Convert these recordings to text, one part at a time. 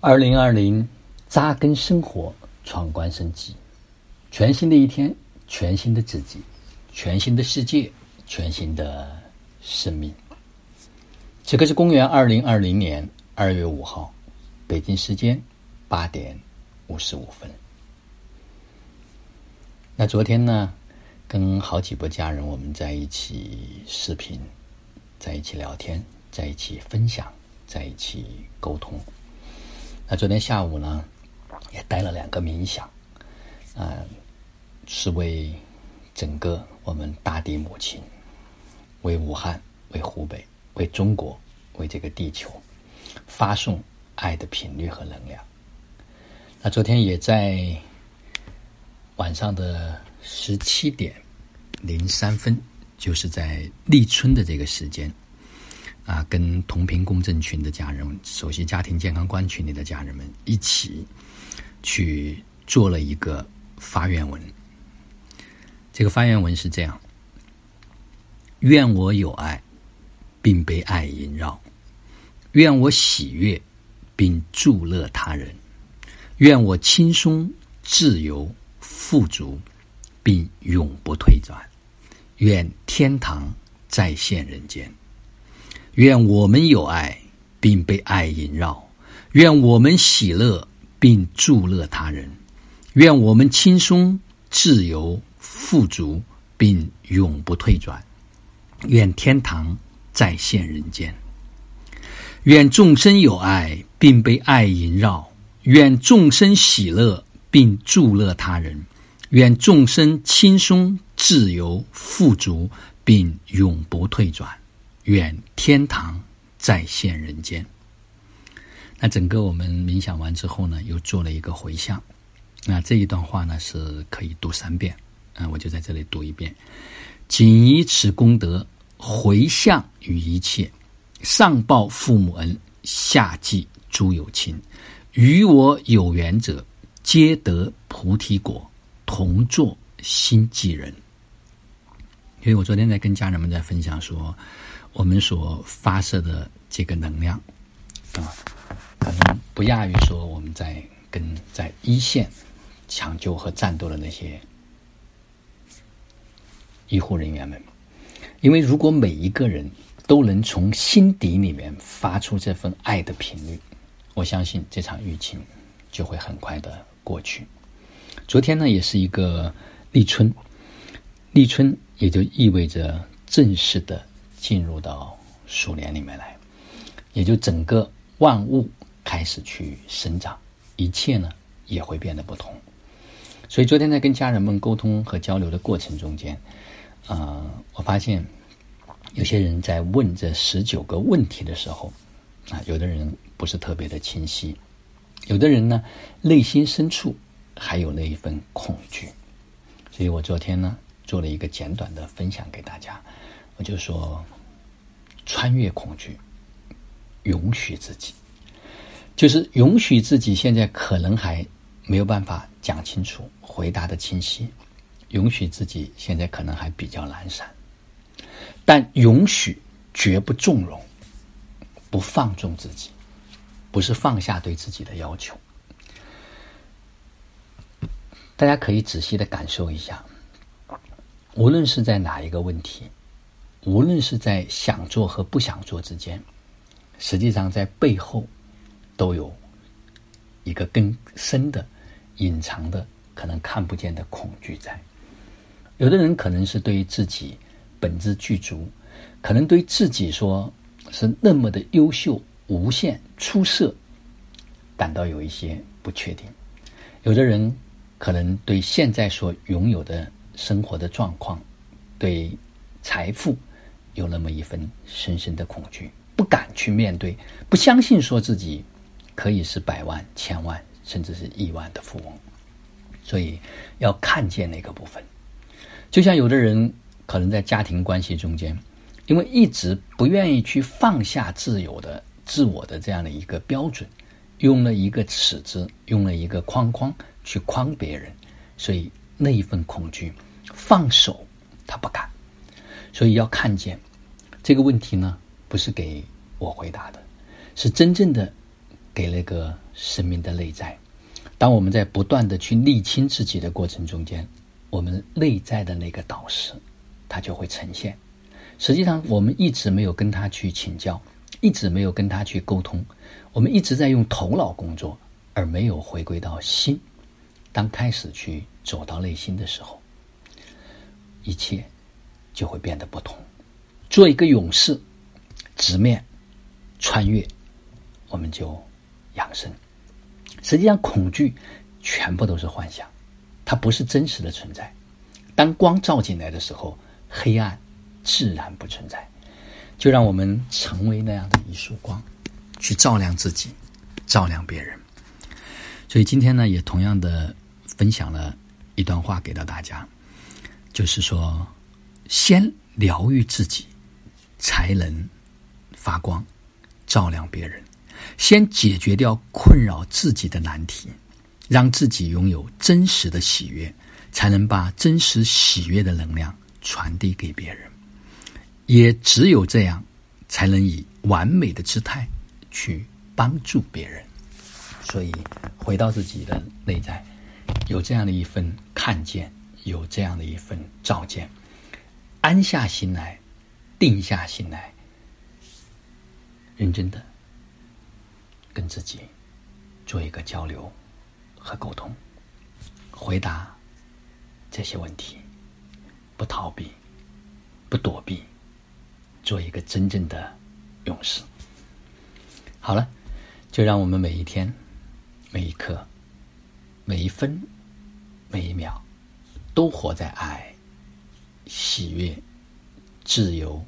二零二零，扎根生活，闯关升级，全新的一天，全新的自己，全新的世界，全新的生命。此刻是公元二零二零年二月五号，北京时间八点五十五分。那昨天呢，跟好几波家人我们在一起视频，在一起聊天，在一起分享，在一起沟通。那昨天下午呢，也带了两个冥想，啊，是为整个我们大地母亲，为武汉，为湖北，为中国，为这个地球，发送爱的频率和能量。那昨天也在晚上的十七点零三分，就是在立春的这个时间。啊，跟同频共振群的家人们，首席家庭健康观群里的家人们一起去做了一个发愿文。这个发愿文是这样：愿我有爱，并被爱萦绕；愿我喜悦，并助乐他人；愿我轻松自由富足，并永不退转；愿天堂再现人间。愿我们有爱，并被爱萦绕；愿我们喜乐，并助乐他人；愿我们轻松、自由、富足，并永不退转；愿天堂再现人间；愿众生有爱，并被爱萦绕；愿众生喜乐，并助乐他人；愿众生轻松、自由、富足，并永不退转。愿天堂再现人间。那整个我们冥想完之后呢，又做了一个回向。那这一段话呢是可以读三遍，嗯，我就在这里读一遍。谨以此功德回向于一切，上报父母恩，下济诸有情，与我有缘者，皆得菩提果，同作心济人。因为我昨天在跟家人们在分享说。我们所发射的这个能量啊，可能不亚于说我们在跟在一线抢救和战斗的那些医护人员们，因为如果每一个人都能从心底里面发出这份爱的频率，我相信这场疫情就会很快的过去。昨天呢，也是一个立春，立春也就意味着正式的。进入到鼠年里面来，也就整个万物开始去生长，一切呢也会变得不同。所以昨天在跟家人们沟通和交流的过程中间，啊，我发现有些人在问这十九个问题的时候，啊，有的人不是特别的清晰，有的人呢内心深处还有那一份恐惧。所以我昨天呢做了一个简短的分享给大家。我就说，穿越恐惧，允许自己，就是允许自己现在可能还没有办法讲清楚、回答的清晰，允许自己现在可能还比较懒散，但允许绝不纵容，不放纵自己，不是放下对自己的要求。大家可以仔细的感受一下，无论是在哪一个问题。无论是在想做和不想做之间，实际上在背后都有一个更深的、隐藏的、可能看不见的恐惧在。有的人可能是对于自己本质具足，可能对自己说是那么的优秀、无限出色，感到有一些不确定。有的人可能对现在所拥有的生活的状况，对财富。有那么一份深深的恐惧，不敢去面对，不相信说自己可以是百万、千万，甚至是亿万的富翁。所以要看见那个部分。就像有的人可能在家庭关系中间，因为一直不愿意去放下自由的自我的这样的一个标准，用了一个尺子，用了一个框框去框别人，所以那一份恐惧，放手他不敢。所以要看见。这个问题呢，不是给我回答的，是真正的给那个生命的内在。当我们在不断的去理清自己的过程中间，我们内在的那个导师，他就会呈现。实际上，我们一直没有跟他去请教，一直没有跟他去沟通，我们一直在用头脑工作，而没有回归到心。当开始去走到内心的时候，一切就会变得不同。做一个勇士，直面穿越，我们就养生。实际上，恐惧全部都是幻想，它不是真实的存在。当光照进来的时候，黑暗自然不存在。就让我们成为那样的一束光，去照亮自己，照亮别人。所以今天呢，也同样的分享了一段话给到大家，就是说，先疗愈自己，才能发光，照亮别人。先解决掉困扰自己的难题，让自己拥有真实的喜悦，才能把真实喜悦的能量传递给别人。也只有这样，才能以完美的姿态去帮助别人。所以，回到自己的内在，有这样的一份看见，有这样的一份照见，安下心来，定下心来，认真的。跟自己做一个交流和沟通，回答这些问题，不逃避，不躲避，做一个真正的勇士。好了，就让我们每一天、每一刻、每一分、每一秒，都活在爱、喜悦、自由、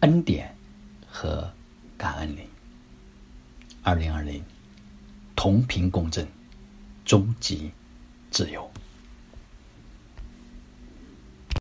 恩典和感恩里。二零二零，同频共振，终极自由。